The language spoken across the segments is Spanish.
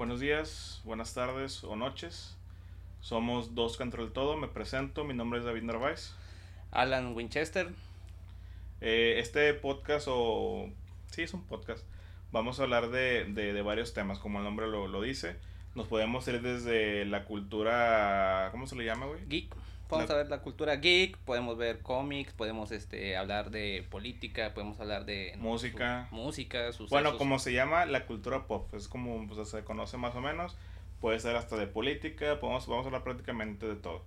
buenos días, buenas tardes o noches. Somos Dos Contra el Todo, me presento, mi nombre es David Narváez. Alan Winchester. Eh, este podcast, o sí, es un podcast, vamos a hablar de, de, varios temas, como el nombre lo, lo, dice. Nos podemos ir desde la cultura, ¿cómo se le llama, güey? Geek. Podemos ver la cultura geek, podemos ver cómics, podemos este hablar de política, podemos hablar de música, música, Bueno, como se llama la cultura pop, es como pues, se conoce más o menos, puede ser hasta de política, podemos vamos a hablar prácticamente de todo.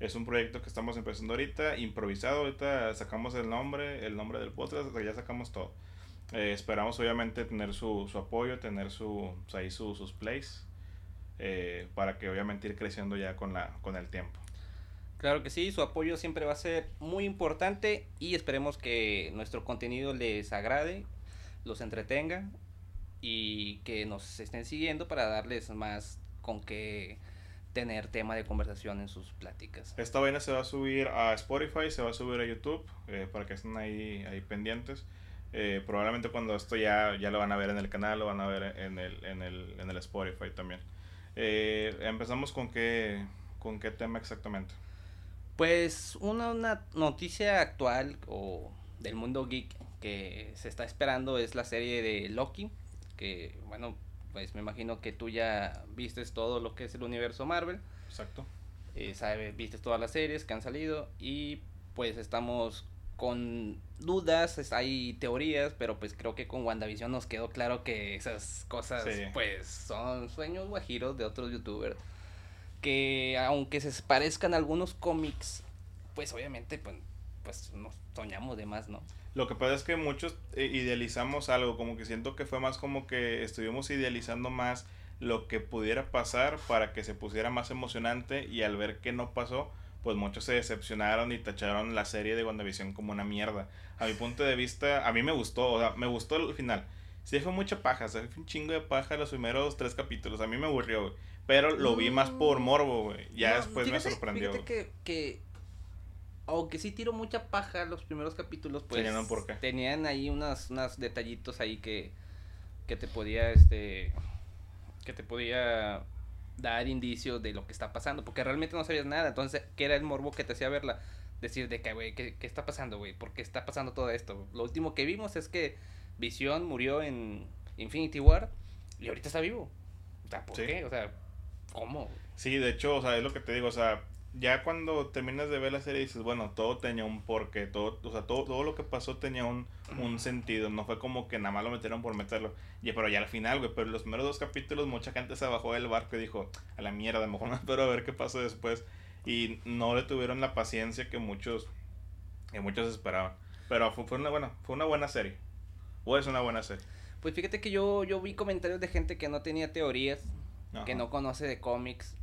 Es un proyecto que estamos empezando ahorita, improvisado, ahorita sacamos el nombre, el nombre del podcast, ya sacamos todo. Eh, esperamos obviamente tener su, su apoyo, tener su, pues, ahí sus plays, eh, para que obviamente ir creciendo ya con, la, con el tiempo. Claro que sí, su apoyo siempre va a ser muy importante y esperemos que nuestro contenido les agrade, los entretenga y que nos estén siguiendo para darles más con qué tener tema de conversación en sus pláticas. Esta vaina se va a subir a Spotify, se va a subir a YouTube eh, para que estén ahí, ahí pendientes. Eh, probablemente cuando esto ya, ya lo van a ver en el canal, lo van a ver en el, en el, en el Spotify también. Eh, empezamos con qué, con qué tema exactamente. Pues una, una noticia actual o del mundo geek que se está esperando es la serie de Loki, que bueno, pues me imagino que tú ya vistes todo lo que es el universo Marvel. Exacto. Eh, sabes, vistes todas las series que han salido y pues estamos con dudas, hay teorías, pero pues creo que con WandaVision nos quedó claro que esas cosas pues son sueños guajiros de otros youtubers que aunque se parezcan algunos cómics, pues obviamente pues, pues nos soñamos de más, ¿no? Lo que pasa es que muchos eh, idealizamos algo, como que siento que fue más como que estuvimos idealizando más lo que pudiera pasar para que se pusiera más emocionante y al ver que no pasó, pues muchos se decepcionaron y tacharon la serie de WandaVision como una mierda. A mi punto de vista, a mí me gustó, o sea, me gustó el final. Sí fue mucha paja, o sea, fue un chingo de paja los primeros tres capítulos, a mí me aburrió. Pero lo vi más por mm. morbo, güey. Ya después me sorprendió. Fíjate que, que, aunque sí tiró mucha paja los primeros capítulos, pues tenían, por qué. tenían ahí unas, unas detallitos ahí que, que te podía, este, que te podía dar indicios de lo que está pasando, porque realmente no sabías nada, entonces, ¿qué era el morbo que te hacía verla? Decir de que, güey, ¿qué, ¿qué, está pasando, güey? ¿Por qué está pasando todo esto? Lo último que vimos es que Visión murió en Infinity War y ahorita está vivo. O sea, ¿por qué? O sea, ¿Cómo? Sí, de hecho, o sea, es lo que te digo, o sea, ya cuando terminas de ver la serie dices, bueno, todo tenía un porqué, todo, o sea, todo, todo lo que pasó tenía un, un sentido, no fue como que nada más lo metieron por meterlo. Y pero ya al final, güey, pero los primeros dos capítulos mucha gente se bajó del barco y dijo, a la mierda, a lo mejor no espero a ver qué pasó después. Y no le tuvieron la paciencia que muchos, que muchos esperaban. Pero fue, fue una buena, fue una buena serie. O es una buena serie. Pues fíjate que yo, yo vi comentarios de gente que no tenía teorías que no conoce de cómics,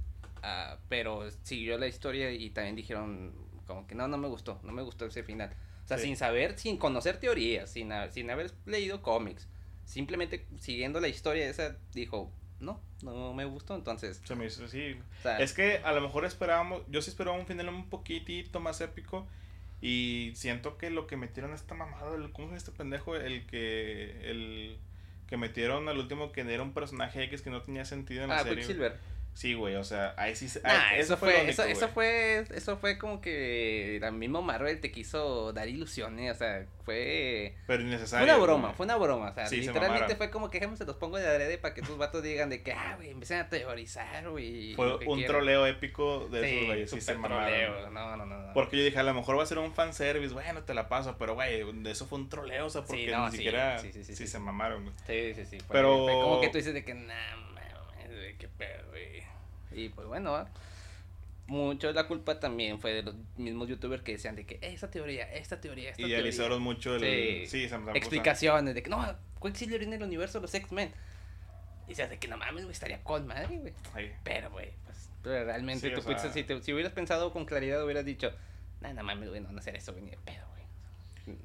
uh, pero siguió la historia y también dijeron como que no, no me gustó, no me gustó ese final. O sea, sin saber, sin conocer teorías, sin, sin haber leído cómics, simplemente siguiendo la historia esa, dijo, no, no me gustó, entonces... Se me hizo, sí. es que a lo mejor esperábamos, yo sí esperaba un final un poquitito más épico. Y siento que lo que metieron esta mamada, el, ¿cómo es este pendejo? El que, el, que metieron al último que era un personaje X que no tenía sentido en la ah, serie. Quicksilver. Sí, güey, o sea, ahí sí. eso, fue, eso, eso, fue, eso fue como que el mismo Marvel te quiso dar ilusiones, o sea, fue. Pero innecesario. Fue una broma, fue una broma, o sea, literalmente fue como que se los pongo de adrede para que tus vatos digan de que, ah, güey, empiecen a teorizar, güey. Fue un troleo épico de esos, güey, sí se troleo, no, no, no, Porque yo dije, a lo mejor va a ser un fanservice, bueno, te la paso, pero, güey, eso fue un troleo, o sea, porque ni siquiera. Sí, sí, sí, se mamaron, güey. Sí, sí, sí. pero. Fue como que tú dices de que, nah, mames, qué pedo, güey. Y pues bueno, mucho de la culpa también fue de los mismos youtubers que decían de que esta teoría, esta teoría, esta Idealizaron mucho el... Sí, explicaciones de que no, Quicksilver en el universo de los X-Men. Y decías de que no mames, güey, estaría con madre, güey. Pero, güey, pues realmente tú si, si, hubieras pensado con claridad hubieras dicho, no, no mames, güey, no van a hacer eso, güey, ni de pedo, güey.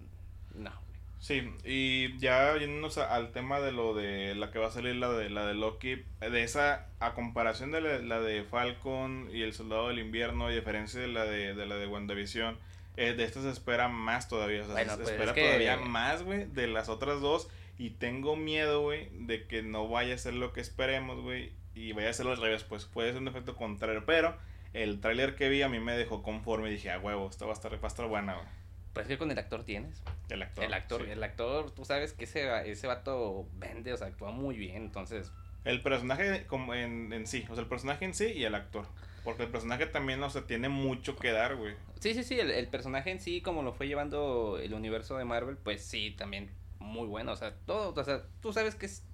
No. Sí, y ya yéndonos al tema de lo de la que va a salir la de la de Loki, de esa a comparación de la, de Falcon y el Soldado del Invierno, y diferencia de la de, de la de WandaVision, eh, de esta se espera más todavía, o sea, se, pues espera todavía más, güey, de las otras dos Y tengo miedo, güey, de que no vaya a ser lo que esperemos, güey. Y vaya a ser al revés, pues puede ser un efecto contrario. Pero el tráiler que vi a mí me dejó conforme y dije, a huevo, esto va a estar, va a estar buena, güey. Pues que con el actor tienes. El actor. El actor, el actor, tú sabes que ese, ese vato vende, o sea, actúa muy bien, entonces. El personaje como en, en sí, o sea, el personaje en sí y el actor. Porque el personaje también, o sea, tiene mucho que dar, güey. Sí, sí, sí, el, el, personaje en sí, como lo fue llevando el universo de Marvel, pues sí, también muy bueno. O sea, todo, o sea, tú sabes que es,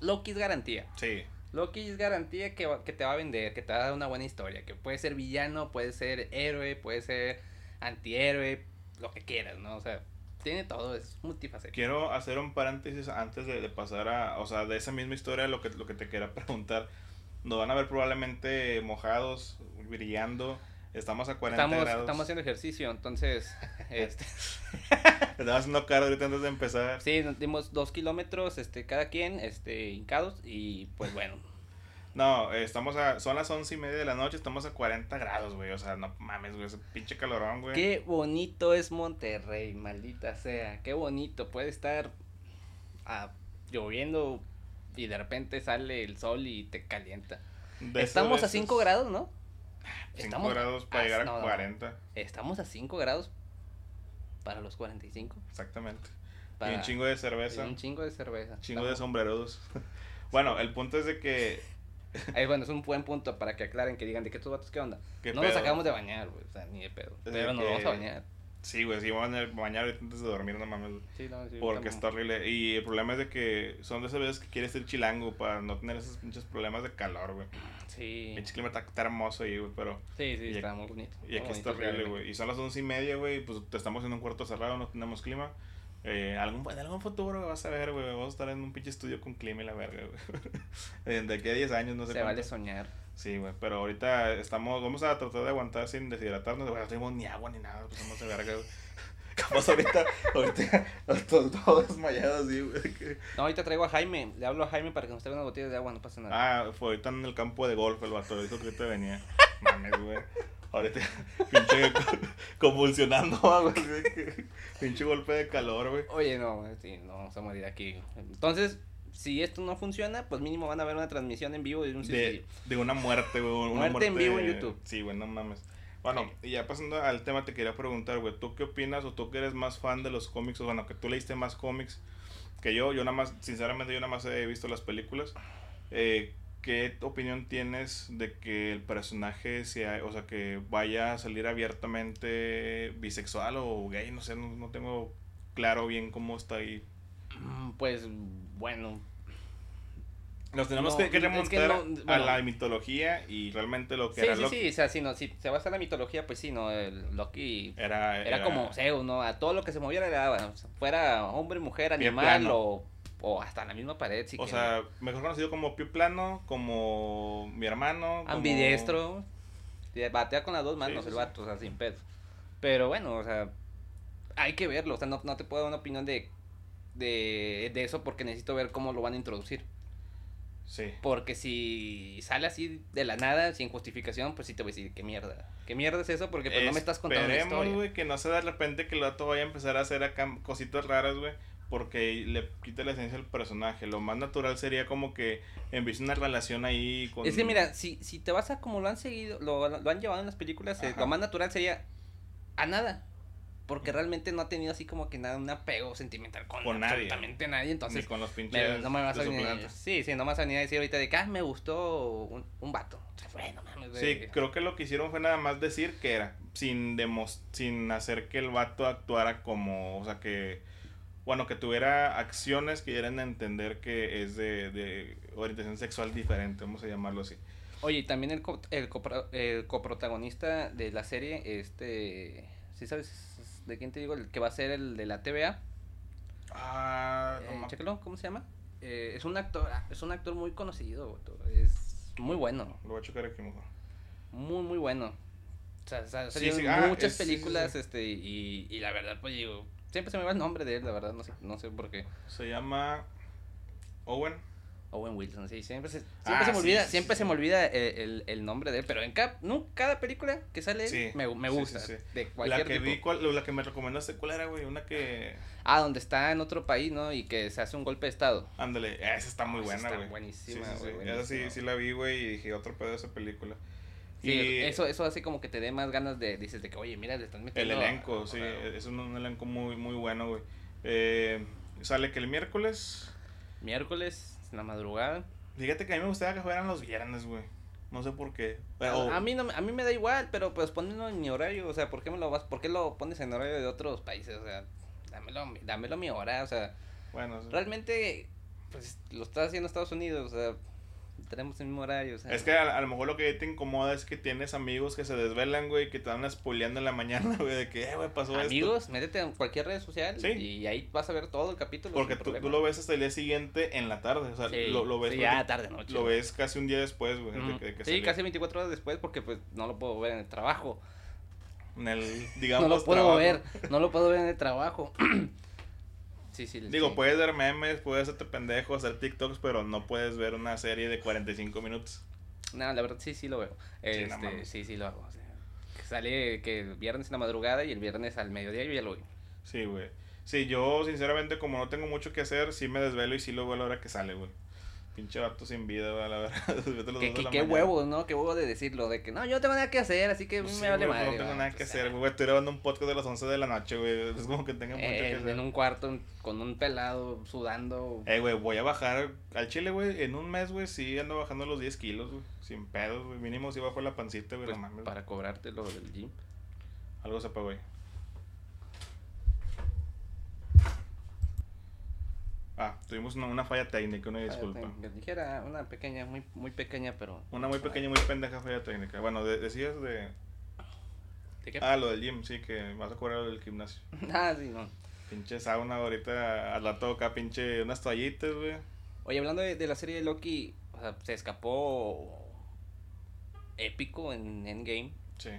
Loki es garantía. Sí. Loki es garantía que, que te va a vender, que te va a dar una buena historia, que puede ser villano, puede ser héroe, puede ser antihéroe, lo que quieras, ¿no? O sea, tiene todo, es multifacético. Quiero hacer un paréntesis antes de, de, pasar a, o sea, de esa misma historia, lo que, lo que te quería preguntar. Nos van a ver probablemente mojados, brillando. Estamos a 40 estamos, grados. Estamos haciendo ejercicio, entonces. este... Estamos haciendo caro ahorita antes de empezar. Sí, nos dimos dos kilómetros, este, cada quien, este, hincados, y pues bueno. No, estamos a, son las once y media de la noche, estamos a 40 grados, güey, o sea, no mames, güey, ese pinche calorón, güey. Qué bonito es Monterrey, maldita sea, qué bonito, puede estar ah, lloviendo y de repente sale el sol y te calienta. De estamos a 5 grados, ¿no? 5 grados para llegar a no, 40. Estamos a 5 grados para los 45. Exactamente. Para, y un chingo de cerveza. un chingo de cerveza. Chingo de sombreros. bueno, el punto es de que Ahí, bueno, es un buen punto para que aclaren, que digan de que estos vatos, ¿qué onda? no nos acabamos de bañar, güey, o sea, ni de pedo. pero nos vamos a bañar. Sí, güey, sí, vamos a bañar antes de dormir, no mames. Sí, no, sí, porque está horrible. Y el problema es de que son de esas veces que quieres ser chilango para no tener esos pinches problemas de calor, güey. Sí. El clima está, está, hermoso ahí, güey, pero. Sí, sí, está muy bonito. Y aquí está horrible, güey. Y son las once y media, güey, pues estamos en un cuarto cerrado, no tenemos clima. Eh, algún, en algún futuro vas a ver, güey, vamos a estar en un pinche estudio con clima y la verga, güey. de aquí a 10 años, no sé Se vale soñar. Sí, güey, pero ahorita estamos, vamos a tratar de aguantar sin deshidratarnos, güey, no tenemos ni agua ni nada, pues somos de verga, güey. Capaz ahorita, ahorita, todos, todos desmayados, sí, güey. No, ahorita traigo a Jaime, le hablo a Jaime para que nos traiga unas botellas de agua, no pasa nada. Ah, fue ahorita en el campo de golf el vato, dijo que ahorita venía. Mames, güey. Ahorita, pinche convulsionando, güey. pinche golpe de calor, güey. Oye, no, sí, no vamos a morir aquí. Entonces, si esto no funciona, pues mínimo van a ver una transmisión en vivo de un de, de una muerte, güey. Una muerte, muerte, en vivo en YouTube. Sí, güey, no mames. Bueno, y ya pasando al tema, te quería preguntar, güey, ¿tú qué opinas o tú que eres más fan de los cómics? O bueno, que tú leíste más cómics que yo. Yo nada más, sinceramente, yo nada más he visto las películas. Eh, ¿Qué opinión tienes de que el personaje sea, o sea, que vaya a salir abiertamente bisexual o gay? No sé, no, no tengo claro bien cómo está ahí. Pues bueno, nos tenemos que, que, remontar no, bueno, a la mitología y realmente lo que sí, era sí, Loki. Sí, o sea, si, no, si se basa en la mitología, pues sí, no, el Loki era, era, era como Zeus, ¿no? A todo lo que se moviera era, bueno, fuera hombre, mujer, animal o, o hasta la misma pared. Si o que sea, mejor conocido como pie plano, como mi hermano. Ambidiestro. Como... Batea con las dos manos sí, el vato, o sea, sin pedo. Pero bueno, o sea, hay que verlo, o sea, no, no te puedo dar una opinión de, de, de eso porque necesito ver cómo lo van a introducir. Sí. Porque si sale así de la nada, sin justificación, pues sí te voy a decir, qué mierda. ¿Qué mierda es eso? Porque pues no me estás contando historia. güey, que no sea de repente que el dato vaya a empezar a hacer acá cositas raras, güey. Porque le quita la esencia del personaje. Lo más natural sería como que empiece una relación ahí con... Es que mira, si, si te vas a como lo han seguido, lo, lo han llevado en las películas, eh, lo más natural sería a nada porque realmente no ha tenido así como que nada un apego sentimental con, con absolutamente nadie. nadie, entonces Ni con los pinches me, no me vas a venir, sí, sí, no me vas a venir a decir ahorita de que ah, me gustó un, un vato. Se fue, no mames. Sí, creo que lo que hicieron fue nada más decir que era sin demos, sin hacer que el vato actuara como, o sea, que bueno, que tuviera acciones que dieran a entender que es de, de orientación sexual diferente, vamos a llamarlo así. Oye, y también el, co el, copro el coprotagonista de la serie, este, ¿sí sabes ¿De quién te digo? El que va a ser el de la TVA. Ah, eh, chécalo, ¿cómo se llama? Eh, es un actor, es un actor muy conocido, es muy bueno. Lo voy a checar aquí mejor. Muy, muy bueno. O sea, o sea sí, sí. Ah, muchas es, películas, sí, este, y, y la verdad, pues digo, siempre se me va el nombre de él, la verdad, no sé, no sé por qué. Se llama Owen. Owen Wilson, sí, siempre se, siempre se me olvida, siempre se me olvida el, el, nombre de él, pero en cada, no, cada película que sale me, me gusta. De cualquier la que vi, cuál, la que me recomendaste, ¿cuál era, güey? Una que... Ah, donde está en otro país, ¿no? Y que se hace un golpe de estado. Ándale, esa está muy buena, güey. buenísima, güey. Esa sí, sí la vi, güey, y dije, otro pedo de esa película. Sí, y eso, eso hace como que te dé más ganas de, dices, de que, oye, mira, le están metiendo... El elenco, sí, es un, un, elenco muy, muy bueno, güey. Eh, sale que el miércoles... Miércoles, en la madrugada. Fíjate que a mí me gustaría que fueran los viernes, güey. No sé por qué. A, mí no, a mí me da igual, pero pues ponlo en mi horario. O sea, ¿por qué, me lo vas, ¿por qué lo pones en horario de otros países? O sea, dámelo, dámelo a mi hora. O sea, bueno, realmente, pues lo está haciendo Estados Unidos. O sea, tenemos el mismo horario. O sea, es que a, lo mejor lo que te incomoda es que tienes amigos que se desvelan, güey, que te van spoileando en la mañana, güey, de que, eh, güey, pasó amigos, esto. Amigos, métete en cualquier red social y ahí vas a ver todo el capítulo. Porque tú, tú, lo ves hasta el día siguiente en la tarde, o sea, lo, lo, ves. ya tarde, noche. Lo ves casi un día después, güey. sí, casi 24 horas después porque pues no lo puedo ver en el trabajo. En el, digamos, No lo puedo ver, no lo puedo ver en el trabajo. Digo, puedes ver memes, puedes hacerte pendejo, hacer TikToks, pero no puedes ver una serie de 45 minutos. No, la verdad sí, sí lo veo. Este, sí, sí, lo hago. sale que el viernes en la madrugada y el viernes al mediodía yo ya lo veo. Sí, güey. Sí, yo sinceramente como no tengo mucho que hacer, sí me desvelo y sí lo veo a la hora que sale, güey. Pinche vato sin vida, güey, la verdad. qué, qué, qué huevos, ¿no? Qué huevo de decirlo, de que no, yo no tengo nada que hacer, así que me vale madre. No tengo nada que hacer, güey. Estoy grabando un podcast de las 11 de la noche, güey. Es como que tenga mucho que hacer. En un cuarto con un pelado sudando. Eh, güey, voy a bajar al chile, güey. En un mes, güey, sí ando bajando los 10 kilos, güey. Sin pedos, güey. Mínimo si bajo la pancita, güey. Pues, para cobrarte lo del gym. Algo sepa, güey. Ah, tuvimos una, falla técnica, una disculpa. dijera una pequeña, muy, muy pequeña, pero... Una muy pequeña, muy pendeja falla técnica. Bueno, decías de... ¿De qué? Ah, lo del gym, sí, que vas a cobrar lo del gimnasio. ah, sí, no. Pinche sauna ahorita, a la toca, pinche unas toallitas, güey. Oye, hablando de, la serie de Loki, o sea, se escapó épico en Endgame. Sí.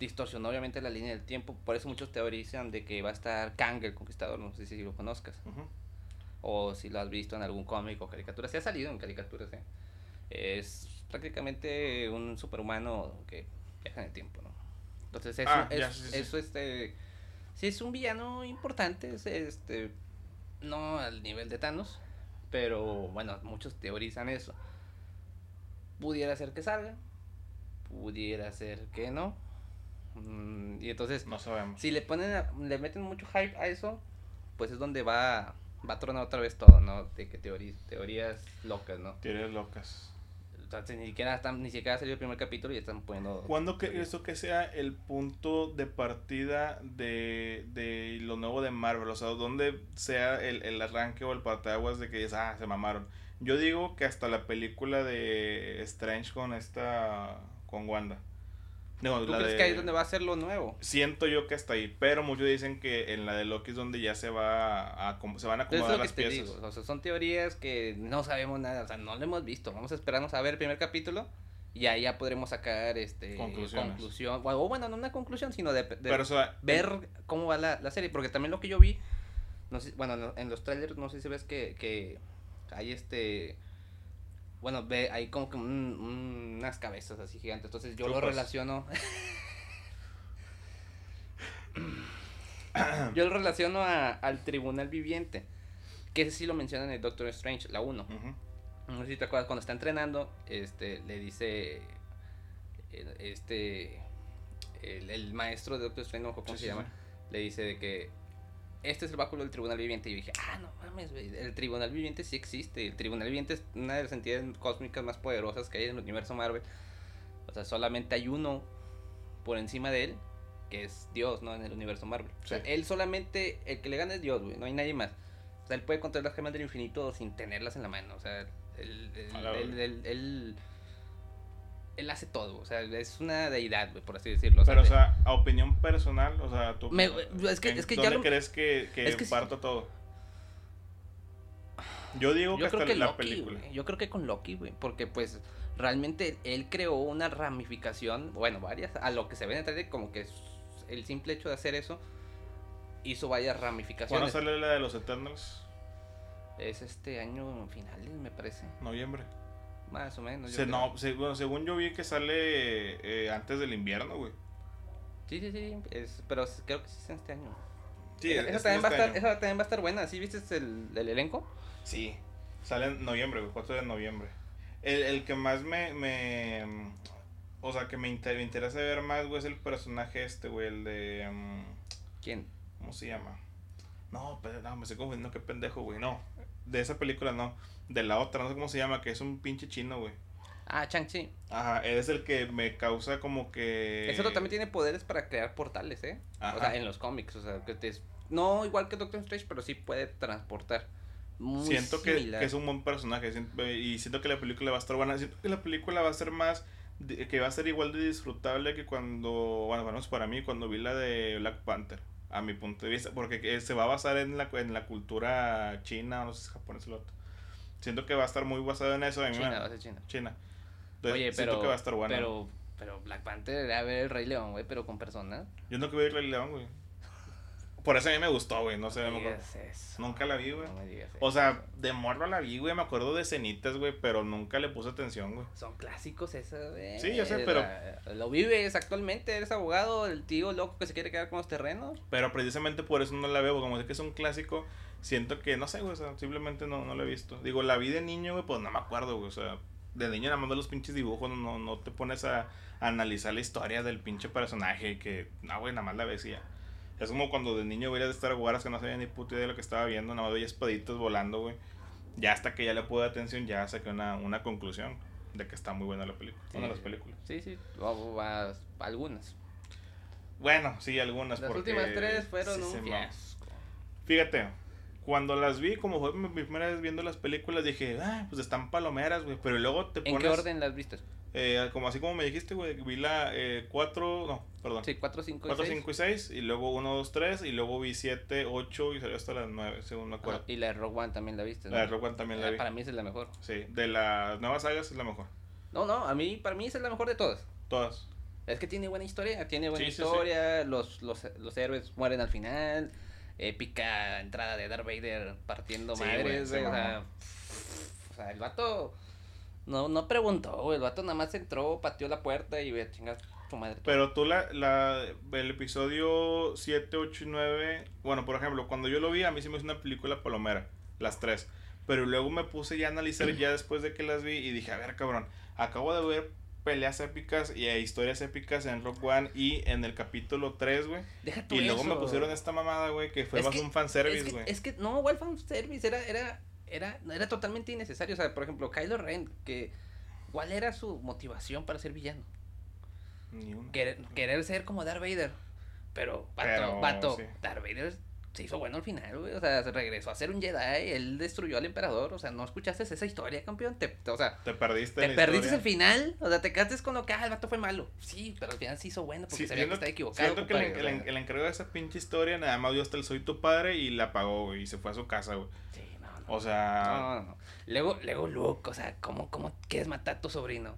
Distorsionó obviamente la línea del tiempo, por eso muchos teorizan de que va a estar Kang el Conquistador, no sé si lo conozcas. Ajá o si lo has visto en algún cómic o caricatura, se ha salido en caricaturas, ¿eh? es prácticamente un superhumano que viaja en el tiempo, ¿no? Entonces eso, ah, es, eso este, sí es un villano importante, es, este, no al nivel de Thanos, pero bueno, muchos teorizan eso. Pudiera ser que salga, pudiera ser que no. Mm, y entonces, no sabemos. Si le ponen, le meten mucho hype a eso, pues es donde va va a tronar otra vez todo, ¿no? De que teorías, teorías locas, ¿no? Teorías locas. O sea, ni siquiera, están, ni siquiera salió el primer capítulo y están poniendo... ¿Cuándo esto que sea el punto de partida de, de lo nuevo de Marvel? O sea, ¿dónde sea el, el arranque o el parteaguas de que ah, se mamaron? Yo digo que hasta la película de Strange con esta... con Wanda. No, ¿Tú crees que ahí es donde va a ser lo nuevo? Siento yo que está ahí, pero muchos dicen que en la de Loki es donde ya se va a, se van a acomodar las piezas. O sea, son teorías que no sabemos nada, o sea, no lo hemos visto. Vamos a esperarnos a ver el primer capítulo y ahí ya podremos sacar este conclusión. O bueno, no una conclusión, sino de, ver cómo va la, la, serie, porque también lo que yo vi, no sé, bueno, en los trailers no sé si ves que, que hay este bueno, ve, hay como que unas cabezas así gigantes. Entonces yo lo relaciono. yo lo relaciono a, al tribunal viviente. Que ese sí lo menciona en el Doctor Strange, la 1. No sé si te acuerdas, cuando está entrenando, este, le dice. Este. El, maestro de Doctor Strange, no cómo se llama. Le dice de que este es el báculo del tribunal viviente. Y yo dije, ah, no mames, güey, el tribunal viviente sí existe. El tribunal viviente es una de las entidades cósmicas más poderosas que hay en el universo Marvel. O sea, solamente hay uno por encima de él, que es Dios, ¿no? En el universo Marvel. O sea, él solamente, el que le gana es Dios, güey, no hay nadie más. O sea, él puede controlar las gemas del infinito sin tenerlas en la mano. O sea, él, él, él él hace todo, o sea, es una deidad, por así decirlo. Pero, o sea, a opinión personal, o sea, tú... es que, es que ¿Dónde crees que, que, todo? Yo digo que hasta la película. Yo creo que con Loki, güey, porque pues realmente él creó una ramificación, bueno, varias, a lo que se ve en el trailer, como que el simple hecho de hacer eso hizo varias ramificaciones. ¿Cuándo sale la de los Eternals? Es este año finales, me parece. Noviembre. Más o menos. no, bueno, según yo vi que sale eh, antes del invierno, güey. Sí, sí, sí. Es, pero creo que sí es este año. Sí, esa, también, va a este estar, esa también va a estar buena. ¿Sí viste el, el elenco? Sí. Sale en noviembre, güey. 4 de noviembre. El, el que más me, me. O sea, que me, me interesa ver más, güey, es el personaje este, güey. El de. Um, ¿Quién? ¿Cómo se llama? No, pero no, me estoy confundiendo, qué pendejo, güey. No, de esa película no. De la otra, no sé cómo se llama, que es un pinche chino, güey. Ah, Chang-Chi. Ajá, es el que me causa como que... Ese también tiene poderes para crear portales, ¿eh? O sea, en los cómics, o sea, que te... No igual que Doctor Strange, pero sí puede transportar. Muy siento que, que, es un buen personaje y siento que la película va a estar buena. Siento que la película va a ser más... que va a ser igual de disfrutable que cuando... Bueno, bueno, para mí, cuando vi la de Black Panther a mi punto de vista, porque se va a basar en la, en la cultura china, no sé si es japonés o lo otro. Siento que va a estar muy basado en eso. China, va a ser China. China. Oye, pero, que va a estar bueno. Pero, pero Black Panther era ver el Rey León, güey, pero con personas. Yo no que ver el Rey León, güey. Por eso a mí me gustó, güey. No sé, no me Nunca la vi, güey. o sea, de morro la vi, güey. Me acuerdo de cenitas, güey, pero nunca le puse atención, güey. Son clásicos esas, güey. Sí, yo sé, pero. lo vives actualmente, eres abogado, el tío loco que se quiere quedar con los terrenos. Pero precisamente por eso no la veo, como es que es un clásico. Siento que, no sé, güey, o sea, simplemente no, no la he visto. Digo, la vi de niño, güey, pues no me acuerdo, güey. O sea, de niño nada más de los pinches dibujos, no, no te pones a, analizar la historia del pinche personaje que, no, güey, nada más la ves y ya. Es como cuando de niño veías de estar guaras que no sabía ni puta idea de lo que estaba viendo, nada más veía espaditos volando, güey. Ya hasta que ya le pude atención, ya saqué una, una conclusión de que está muy buena la película. una de las películas. Sí, sí, algunas. Bueno, sí, algunas. Las últimas tres fueron un fiasco. Fíjate, cuando las vi, como fue mi primera vez viendo las películas, dije, ah, pues están palomeras, güey. Pero luego te pones. ¿En qué orden las viste? Eh, como así como me dijiste, güey, vi la 4, eh, no, perdón. Sí, 4, 5 y 4, 5 y 6. Y luego 1, 2, 3. Y luego vi 7, 8 y salió hasta las 9, según me acuerdo. y la de Rogue One también la viste, ¿no? La de Rogue One también la ah, vi. Para mí esa es la mejor. Sí, de las nuevas sagas es la mejor. No, no, a mí, para mí esa es la mejor de todas. Todas. Es que tiene buena historia, tiene buena historia, Los, los, los héroes mueren al final, épica entrada de Darth Vader partiendo madres, o sea, o sea, el vato no, no preguntó, güey. El vato nada más entró, pateó la puerta y ve chingas tu madre. Pero tú, la, la, el episodio 7, 8 y 9. Bueno, por ejemplo, cuando yo lo vi, a mí sí me hizo una película palomera. Las tres. Pero luego me puse ya a analizar ya después de que las vi y dije, a ver, cabrón, acabo de ver peleas épicas y historias épicas en Rock One y en el capítulo 3, güey. Y luego me pusieron esta mamada, güey, que fue más un fanservice, güey. Es, que, no, igual fanservice, era, era era, era totalmente innecesario. O sea, por ejemplo, Kylo Ren, que ¿cuál era su motivación para ser villano? Ni Querer, querer, ser como Darth Vader. Pero, vato, vato, Darth Vader se hizo bueno al final, güey. O sea, se regresó a ser un Jedi. Él destruyó al emperador. O sea, no escuchaste esa historia, campeón. Te, o sea, te perdiste. Te perdiste el final. O sea, te quedaste con lo que, ah, el vato fue malo. Sí, pero al final se hizo bueno porque sabía que estaba equivocado. Siento que el, el, encargado de esa pinche historia nada más dio hasta el soy tu padre y la apagó, güey. Y se fue a su casa, güey. Sí. O sea. No, Luego, luego Luke, o sea, ¿cómo, cómo quieres matar a tu sobrino?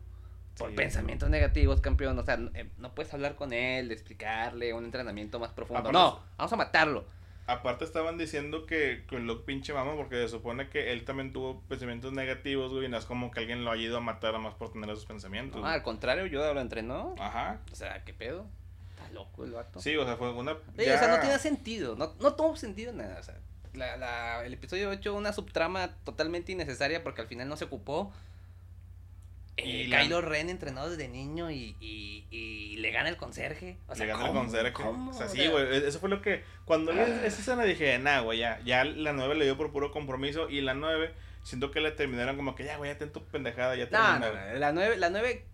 Por pensamientos negativos, campeón. O sea, eh, no, puedes hablar con él, de explicarle un entrenamiento más profundo. no, vamos a matarlo. Aparte estaban diciendo que con Luke pinche mama porque se supone que él también tuvo pensamientos negativos, güey, y no es como que alguien lo haya ido a matar más por tener esos pensamientos. No, al contrario, yo lo entrenó. Ajá. O sea, ¿qué pedo? Está loco el vato. Sí, o sea, fue una... o sea, no tiene sentido, no, no tuvo sentido nada, o sea la, la, el episodio 8 una subtrama totalmente innecesaria porque al final no se ocupó. Eh, Kylo Ren entrenado desde niño y, y, y, le gana el conserje. O sea, le gana el conserje. O sea, sí, güey. E, eso fue lo que. Cuando vi esa escena dije, nah, güey, ya. Ya la 9 le dio por puro compromiso. Y la 9, siento que le terminaron como que ya, güey, ya ten tu pendejada, ya terminaron. No, la 9, la 9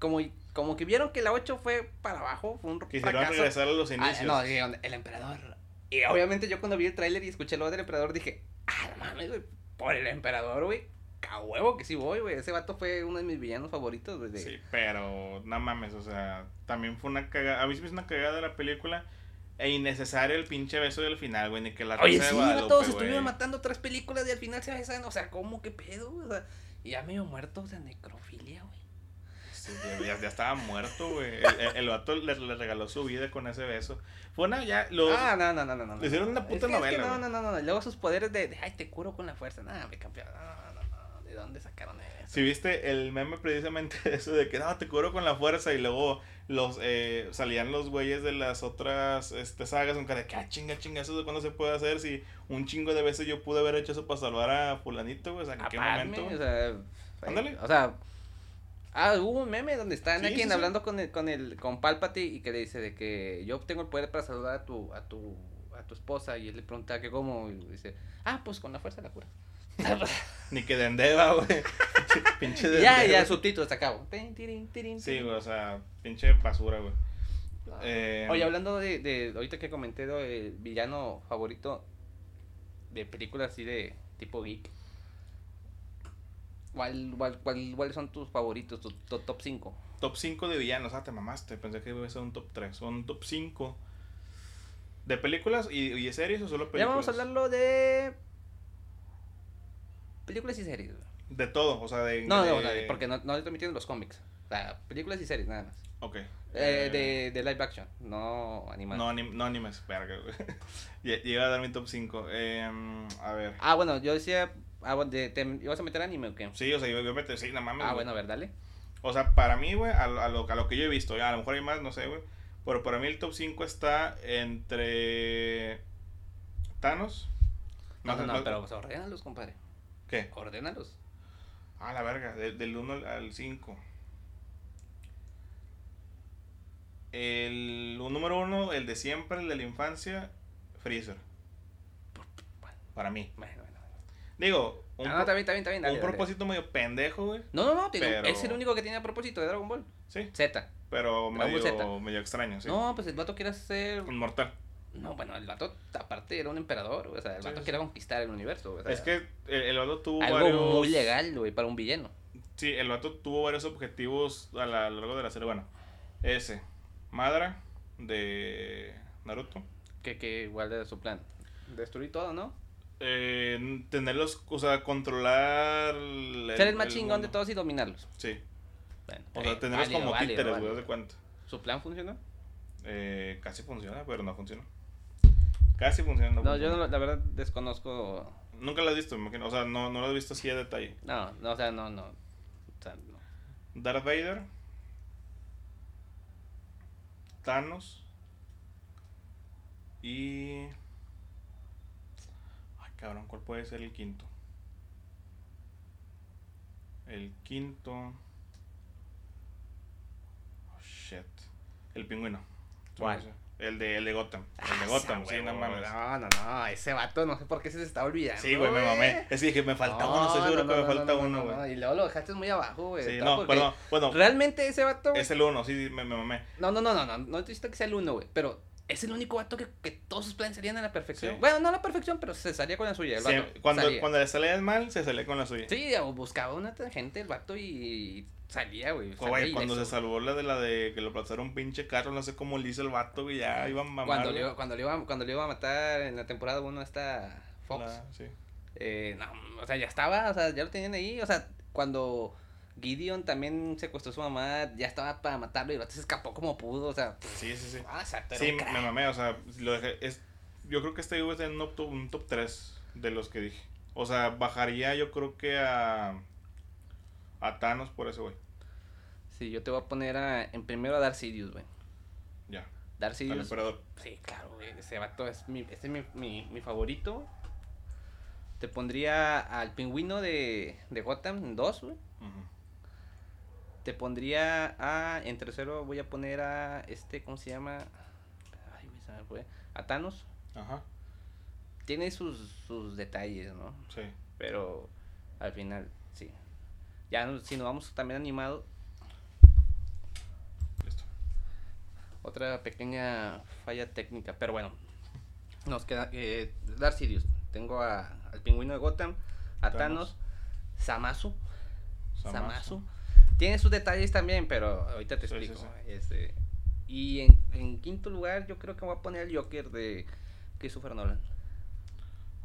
como, como que vieron que la 8 fue para abajo. Fue un Quisieron regresar a los ah, inicios. no, el emperador y obviamente yo cuando vi el tráiler y escuché lo del emperador dije, ah, no mames, güey, por el emperador, güey. A huevo que sí voy, güey. Ese vato fue uno de mis villanos favoritos, güey. Sí, pero no mames, o sea, también fue una cagada. A mí sí me hizo una cagada de la película. E innecesario el pinche beso del final, güey, ni que la Oye, sí, de todos estuvieron matando tres películas y al final se besan, o sea, ¿cómo que pedo? O sea, y ya medio muerto, o sea, necrofilia, güey. Ya, ya, estaba muerto, güey. El, el, vato le, le, regaló su vida con ese beso. Fue una ya. Los, ah, no, no, no, no, no. Le hicieron una puta novela. Es que no, no, no, no. Luego sus poderes de, de, ay, te curo con la fuerza. Nada, me campeón. No, no, no, ¿De dónde sacaron eso? Si viste el meme precisamente de eso de que no, te curo con la fuerza y luego los eh, salían los güeyes de las otras este, sagas un cara de que ah, chinga, chinga, eso de cuándo se puede hacer si un chingo de veces yo pude haber hecho eso para salvar a fulanito, güey, o sea, ¿en qué momento? O sea, ándale. O sea, Ah, hubo un meme donde está Anakin hablando con el, con el, con Palpatine y que le dice de que yo tengo el poder para saludar a tu, a tu, a tu esposa y él le pregunta que cómo y dice, ah, pues con la fuerza de la cura. Ni que de endeva, güey. pinche Ya, ya, subtítulos hasta acabo. Sí, güey, o sea, pinche basura, güey. Ah. Eh, Oye, hablando de, de, ahorita que comenté de villano favorito de películas así de tipo geek. ¿Cuál, cuál, cuáles son tus favoritos, tu, top 5? Top 5 de villanos, ah, te mamaste, pensé que iba a ser un top 3. Son top 5 de películas y, y de series o solo películas. Ya vamos a hablarlo de películas y series. De todo, o sea, de... No, no, no, porque no, no estoy metiendo los cómics. O sea, películas y series, nada más. Ok. Eh, eh, de, de live action, no animadas. No, anim, no animes, verga, a dar mi top 5. Eh, em, a ver. Ah, bueno, yo decía Ah, de, ¿te ibas a meter anime o qué? Sí, o sea, yo iba a meter, sí, nada más. Ah, bueno, a ver, dale. O sea, para mí, güey, a, a, lo, a lo que yo he visto, ya, a lo mejor hay más, no sé, güey. Pero para mí el top 5 está entre Thanos. No, no, no, pero pues, ordénalos, compadre. ¿Qué? Ordénalos. Ah, la verga, del 1 al 5. El número 1, el de siempre, el de la infancia, Freezer. Para mí. Bueno, Digo, un, no, propósito medio pendejo, güey. No, no, no, es el único que tiene propósito de Dragon Ball. Sí. Z. Pero medio, medio extraño, sí. No, pues el vato quiere ser... Inmortal. No, bueno, el vato aparte era un emperador, o sea, el vato quería conquistar el universo. es que el, el, vato tuvo algo varios... muy legal, güey, para un villano. Sí, el vato tuvo varios objetivos a, lo largo de la serie. Bueno, ese, Madara de Naruto. Que, que igual era su plan. Destruir todo, ¿no? Eh, tenerlos, o sea, controlar. Ser el más chingón de todos y dominarlos. Sí. Bueno, o sea, tenerlos como títeres, güey, de cuenta. ¿Su plan funcionó? Eh, casi funciona, pero no funcionó. Casi funciona. No, yo la verdad desconozco. Nunca lo has visto, imagino. O sea, no, no lo has visto así a detalle. No, no, o sea, no, no. O sea, no. Darth Vader. Thanos. Y. Cabrón, ¿cuál puede ser el quinto? El quinto. Oh, shit. El pingüino. ¿Cuál? El de, el de Gotham. El de ah, Gotham, sí, no mames. No, no, no. Ese vato, no sé por qué se está olvidando. Sí, güey, me mamé. Es que dije, me falta uno, estoy seguro que me falta uno, güey. y luego lo dejaste muy abajo, güey. Sí, no, perdón. Bueno. Realmente ese vato. Es el uno, sí, me, me mamé. No, no, no, no, no. No necesito que sea el uno, güey. Pero es el único vato que, que todos sus planes salían a la perfección. Bueno, no a la perfección, pero se salía con la suya. El vato cuando, cuando le salía mal, se salía con la suya. Sí, buscaba una gente el vato y salía, güey. cuando se salvó la de la de que lo aplastaron un pinche carro, no sé cómo le hizo el vato, y ya iba a mamar. Cuando le, cuando, le iba, cuando le iba a matar en la temporada 1 esta Fox. sí. eh, no, o sea, ya estaba, o sea, ya lo tenían ahí. O sea, cuando Gideon también secuestró a su mamá, ya estaba para matarlo y el se escapó como pudo, o sea. Sí, sí, sí. Ah, sí, me mamé, o sea, lo dejé, es, yo creo que este es en un top, un top 3 de los que dije. O sea, bajaría yo creo que a, a Thanos por ese güey. Sí, yo te voy a poner a, en primero a Darth Sidious, güey. Ya. Darth Sidious. Sí, claro, güey. Ese vato es mi, este es mi, mi, mi favorito. Te pondría al pingüino de, de Gotham 2, güey. Te pondría a. En tercero voy a poner a. Este, ¿cómo se llama? Ay, se me fue. A Thanos. Ajá. Tiene sus, sus detalles, ¿no? Sí. Pero al final, sí. Ya si nos vamos también animado. Listo. Otra pequeña falla técnica, pero bueno. Nos queda eh, Darth Sirius. Tengo a, al pingüino de Gotham, a Thanos, Samasu. Samasu. Tiene sus detalles también, pero ahorita te explico. Este, y en, en, quinto lugar, yo creo que voy a poner el Joker de Christopher Nolan.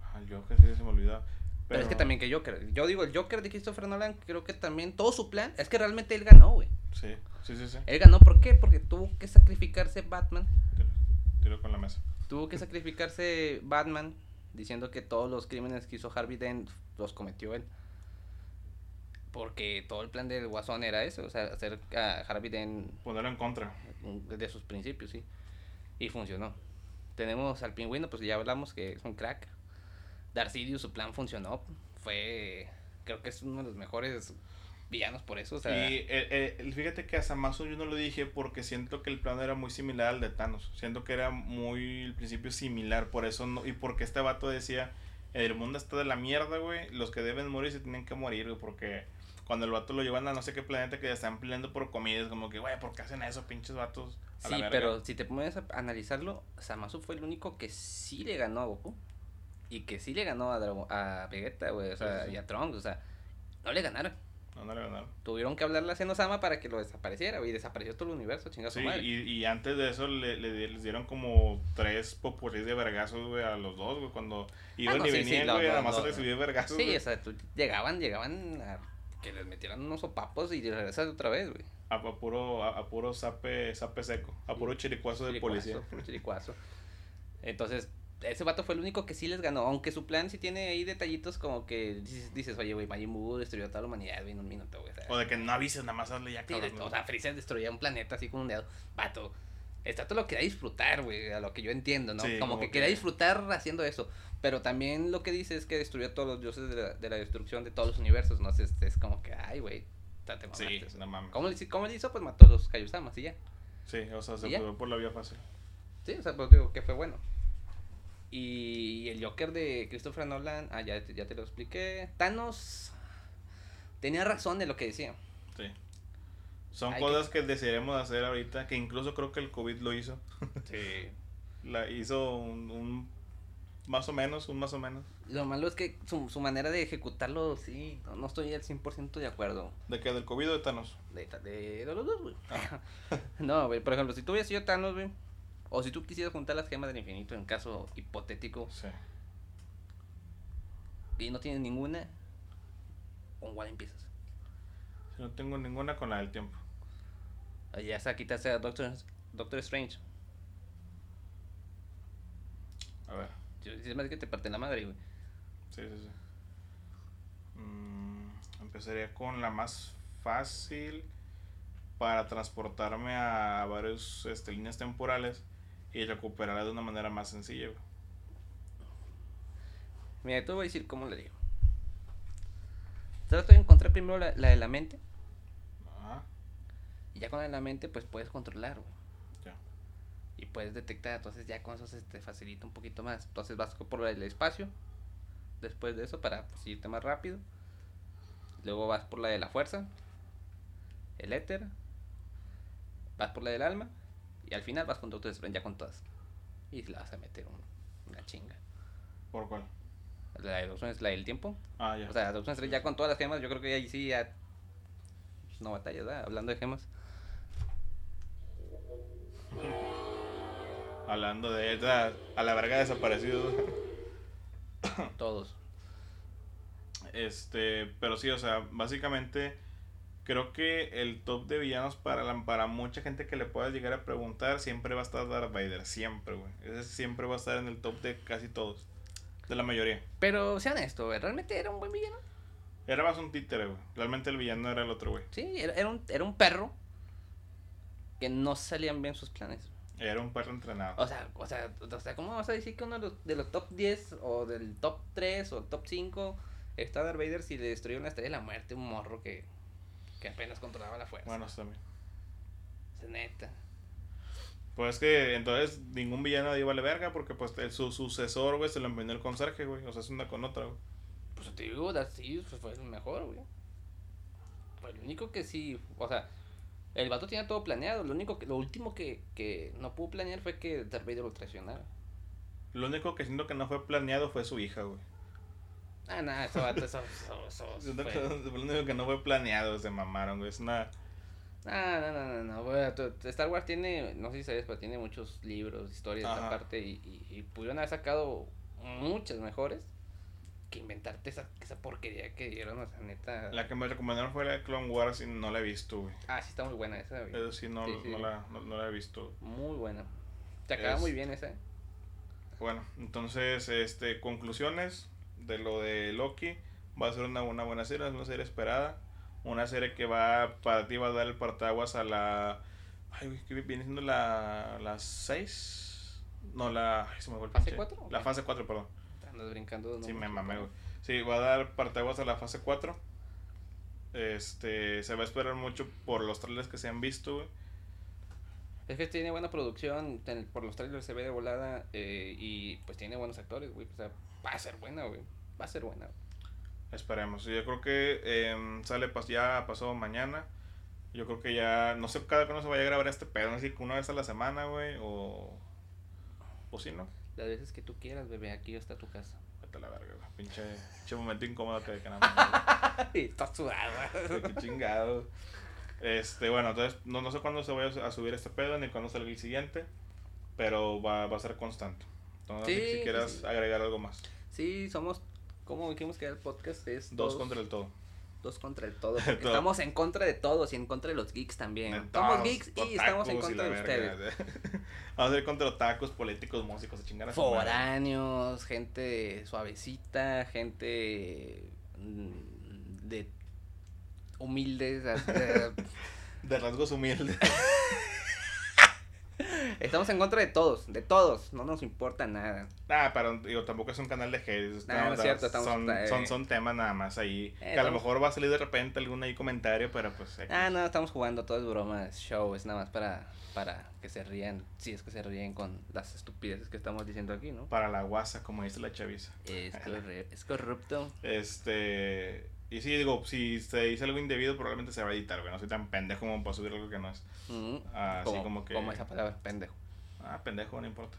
Ah, el Joker, sí, se me olvidó. Pero, es que también que Joker. Yo digo, el Joker de Christopher Nolan, creo que también todo su plan. Es que realmente él ganó, güey. Sí, sí, sí, sí. Él ganó, ¿por qué? Porque tuvo que sacrificarse Batman. Tiro, con la mesa. Tuvo que sacrificarse Batman diciendo que todos los crímenes que hizo Harvey Dent los cometió él. Porque todo el plan del Guasón era eso, o sea, hacer a Harvey Dent... Ponerlo en contra. De sus principios, sí. Y funcionó. Tenemos al pingüino, pues ya hablamos que es un crack. Darcidius, su plan funcionó. Fue, creo que es uno de los mejores villanos por eso. O sea, y eh, eh, fíjate que a Samasu yo no lo dije porque siento que el plan era muy similar al de Thanos. Siento que era muy, al principio, similar. Por eso, no, y porque este vato decía, el mundo está de la mierda, güey. Los que deben morir se tienen que morir, güey, porque cuando el vato lo llevan a no sé qué planeta que ya están peleando por comidas, como que, güey, ¿por qué hacen eso, pinches vatos? sí, pero si te pones a analizarlo, Samasu fue el único que sí le ganó a Goku. Y que sí le ganó a, a Vegeta, güey, o sea, y a Trunks, o sea, no le ganaron. No, no le ganaron. Tuvieron que hablarle a Senosama para que lo desapareciera, güey, y desapareció todo el universo, chingada sí, Y, y antes de eso le, le, les dieron como tres popurrí de vergazos, güey, a los dos, güey, cuando iban ah, y venían, güey, nada más a recibir vergazos. Sí, o sea, llegaban, llegaban a que les metieran unos sopapos y regresas otra vez, güey. A, puro, a, puro sape, sape seco, a puro chiricuazo de policía. Puro chiricuazo. Entonces, ese vato fue el único que sí les ganó, aunque su plan sí tiene ahí detallitos como que dices, oye, güey, Majin Buu destruyó toda la humanidad, en un minuto, güey. O, de que no avises, nada más hazle ya, cabrón. o sea, Freezer destruía un planeta así con un dedo. Vato, está todo lo que quería disfrutar, güey, a lo que yo entiendo, ¿no? como, que, quería disfrutar haciendo eso. Pero también lo que dice es que destruyó a todos los dioses de la, de la destrucción de todos los universos, ¿no? Es, es como que, ay, güey, te Sí, no mames. ¿Cómo, ¿Cómo le hizo? Pues mató a los Kaiusamas y ya. Sí, o sea, se fue por la vía fácil. Sí, o sea, pues digo que fue bueno. Y el Joker de Christopher Nolan, ah, ya, ya te lo expliqué. Thanos tenía razón de lo que decía. Sí. Son cosas que... desearemos hacer ahorita, que incluso creo que el COVID lo hizo. Sí. La hizo un, más o menos, un más o menos. Lo malo es que su, su manera de ejecutarlo, sí, no, estoy al 100% de acuerdo. ¿De qué? ¿Del COVID o de Thanos? De, de, los dos, güey. Ah. no, güey, por ejemplo, si tú hubieras sido Thanos, güey, o si tú quisieras juntar las gemas del infinito en caso hipotético. Sí. Y no tienes ninguna, ¿con cuál empiezas? No tengo ninguna, con la del tiempo. Ya está, quitaste a Doctor, Doctor Strange. A ver. Es más que te parte la madre, güey. Sí, sí, sí. Mm, empezaría con la más fácil para transportarme a varias este, líneas temporales y recuperarla de una manera más sencilla. Mira, te voy a decir cómo le digo. Trato de encontrar primero la, de la mente. Y ya con la de la mente, pues puedes controlar, Ya. Y puedes detectar, entonces ya con eso se te facilita un poquito más. Entonces vas por el espacio. Después de eso, para pues, irte más rápido. Luego vas por la de la fuerza. El éter. Vas por la del alma. Y al final vas con Strange ya con todas. Y la vas a meter una chinga. ¿Por cuál? La de es la del tiempo. Ah, ya. O sea, Doctor Strange ya con todas las gemas, yo creo que ahí sí ya. No batallas, ¿verdad? Hablando de gemas. Hablando de ella, a la verga desaparecido. Todos. Este, pero sí, o sea, básicamente creo que el top de villanos para, la, para mucha gente que le pueda llegar a preguntar siempre va a estar Darth Vader, siempre, güey. Ese siempre va a estar en el top de casi todos, de la mayoría. Pero sean esto, güey, ¿realmente era un buen villano? Era más un títere, güey. Realmente el villano era el otro, güey. Sí, era, un, era un perro que no salían bien sus planes. Era un perro entrenado. O sea, o sea, o sea ¿cómo vas a decir que uno de los, de los top 10 o del top 3 o top 5 está Darth Vader si le destruyó una estrella de la muerte, un morro que que apenas controlaba la fuerza. Bueno, también. Es neta. Pues que entonces ningún villano ahí vale verga porque pues el, su sucesor, güey, se lo envenenó el conserje, güey. O sea, es una con otra, güey. Pues te digo, sí, pues, fue el mejor, güey. Fue el único que sí, o sea, el vato tenía todo planeado. Lo único que, lo último que, que no pudo planear fue que Darth Vader lo traicionara. Lo único que siento que no fue planeado fue su hija, güey. Ah, no, eso, eso, eso, eso Lo único que no fue planeado, se mamaron, güey. Es una... Ah, no, no, no, no. Star Wars tiene, no sé si sabes, pero tiene muchos libros, historias aparte y, y, pudieron haber sacado muchas mejores. Que inventarte esa, esa porquería que dieron, o sea, neta. La que me recomendaron fue la de Clone Wars y no la he visto, güey. Ah, sí, está muy buena esa, güey. Sí, no, No, la, no, la he visto. Muy buena. Te acaba muy bien esa. Bueno, entonces, este, conclusiones de lo de Loki. Va a ser una, una buena serie, es una serie esperada. Una serie que va, para ti va a dar el partaguas a la... Ay, que viene siendo la, la 6. No, la... Ay, se me ¿Fase 4? La fase 4, perdón. Andas brincando. sí, me mamé, güey. Sí, va a dar partaguas a la fase 4. Este, se va a esperar mucho por los trailers que se han visto, güey. Es que tiene buena producción, por los trailers se ve de volada eh, y pues tiene buenos actores, güey. O sea, va a ser buena, güey. Va a ser buena. Esperemos. Yo creo que eh, sale ya pasó mañana. Yo creo que ya, no sé cada cuándo se vaya a grabar este pedo, no sé una vez a la semana, güey, o... O si no. Las veces que tú quieras, bebé, aquí está tu casa. Vete a la verga, güey. Pinche, pinche momento incómodo que, y está sudado. Qué chingado. Este, bueno, entonces no, no sé cuándo se vaya a subir este pedo ni cuándo sale el siguiente, pero va, va a ser constante. Entonces, si, si quieras agregar algo más. Sí, somos, como dijimos que el podcast es... Dos, contra el todo. Dos contra el todo. estamos en contra de todos y en contra de los geeks también. Somos geeks y estamos en contra de ustedes. Vamos a ir contra tacos, políticos, músicos, a Foráneos, gente suavecita, gente mm, de humildes. de rasgos humildes. Estamos en contra de todos, de todos, no nos importa nada. Ah, pero digo, tampoco es un canal de hate. no, es cierto, son, eh, son, son, temas nada más ahí. Eh, que a lo mejor va a salir de repente algún ahí comentario, pero pues... Ah, no, estamos jugando, todo es broma, es show, es nada más para, para que se rían, si es que se ríen con las estupideces que estamos diciendo aquí, ¿no? Para la guasa, como dice la chaviza. Es, es corrupto. Este... Y sí, digo, si se dice algo indebido, probablemente se va a editar, güey. No soy tan pendejo como para subir algo que no es. Así como que. Como esa palabra, pendejo. Ah, pendejo, no importa.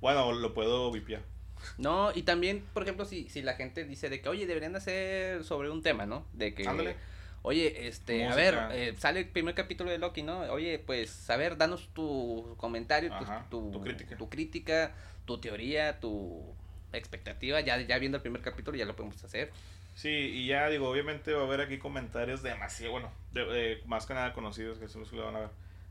Bueno, lo puedo vipiar. No, y también, por ejemplo, si, si la gente dice de que, oye, deberían hacer sobre un tema, ¿no? De que. Ándale. Oye, este, a ver, eh, sale el primer capítulo de Loki, ¿no? Oye, pues, a ver, danos tu comentario, tu, tu, crítica. tu crítica, tu teoría, tu expectativa. Ya, ya viendo el primer capítulo ya lo podemos hacer. Sí, y ya digo, obviamente va a haber aquí comentarios demasiado, bueno, de, más que nada conocidos que son los que lo van a ver.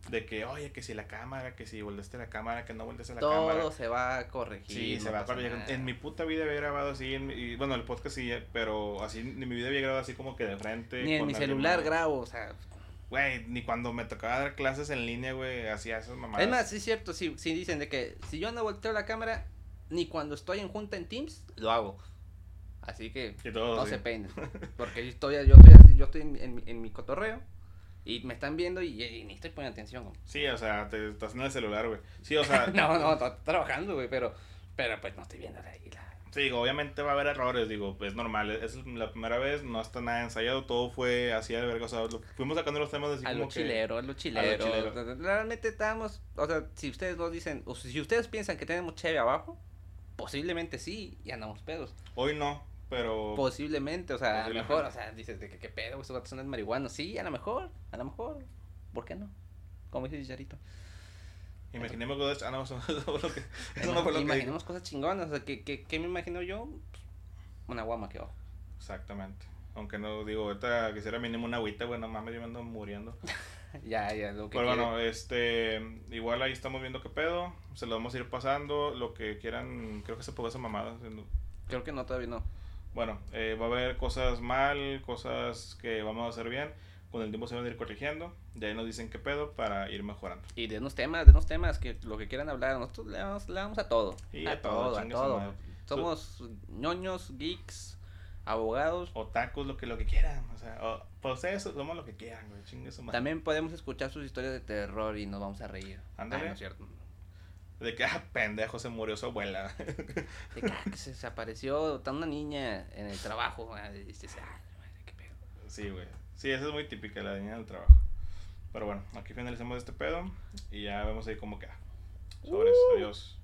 De que, oye, que si la cámara, que si volteaste la cámara, que no volteaste la cámara. Todo se va a corregir. Sí, se va a corregir. En mi puta vida había grabado así, en y, bueno, el podcast sí, pero así, en mi vida había grabado así como que de frente. Ni en mi celular grabo, o sea. Güey, ni cuando me tocaba dar clases en línea, güey, hacía esas mamadas. Es más, sí es cierto, sí, sí dicen de que si yo no volteo la cámara, ni cuando estoy en junta en Teams, lo hago. Así que no se peinen. Porque yo estoy, yo estoy, yo estoy en, en, mi cotorreo y me están viendo y, ni estoy poniendo atención. Sí, o sea, te estás en el celular, güey. Sí, o sea. no, no, estoy trabajando, güey, pero, pero pues no estoy viendo la... Sí, digo, obviamente va a haber errores, digo, es normal, es la primera vez, no está nada ensayado, todo fue así de verga, o sea, fuimos sacando los temas de así a lo chilero, a lo chilero, a lo chilero. Realmente estamos, o sea, si ustedes nos dicen, o si ustedes piensan que tenemos cheve abajo, posiblemente sí, y andamos pedos. Hoy no, pero. Posiblemente, o sea, a lo mejor, o sea, dices de que qué pedo, estos gatos son marihuanos. Sí, a lo mejor, a lo mejor. ¿Por qué no? Como dice Chicharito. Imaginemos cosas, ah, no, eso, lo que, eso no fue lo Imaginemos cosas chingonas, o sea, ¿qué, qué, qué me imagino yo? Una guama que va. Exactamente. Aunque no digo, ahorita quisiera mínimo una agüita, bueno, mames, yo me ando muriendo. ya, ya, lo que Pero bueno, este, igual ahí estamos viendo qué pedo, se lo vamos a ir pasando, lo que quieran, creo que se puede hacer mamada. Creo que no, todavía no bueno, eh, va a haber cosas mal, cosas que vamos a hacer bien. Con el tiempo se van a ir corrigiendo. De ahí nos dicen qué pedo para ir mejorando. Y de unos temas, de unos temas que lo que quieran hablar. Nosotros le damos, a todo. a, todo, a todo. Somos ñoños, geeks, abogados. Otakus, lo que, lo que quieran. O sea, o, pues eso, somos lo que quieran, güey. También podemos escuchar sus historias de terror y nos vamos a reír. Ándale. Ah, es cierto. De que, ah, pendejo, se murió su abuela. De que, ah, que se desapareció una niña en el trabajo. Ah, y dices, ah, qué pedo. Sí, güey. Sí, esa es muy típica, la niña del trabajo. Pero bueno, aquí finalizamos este pedo y ya vemos ahí cómo queda. Sobres, uh. adiós.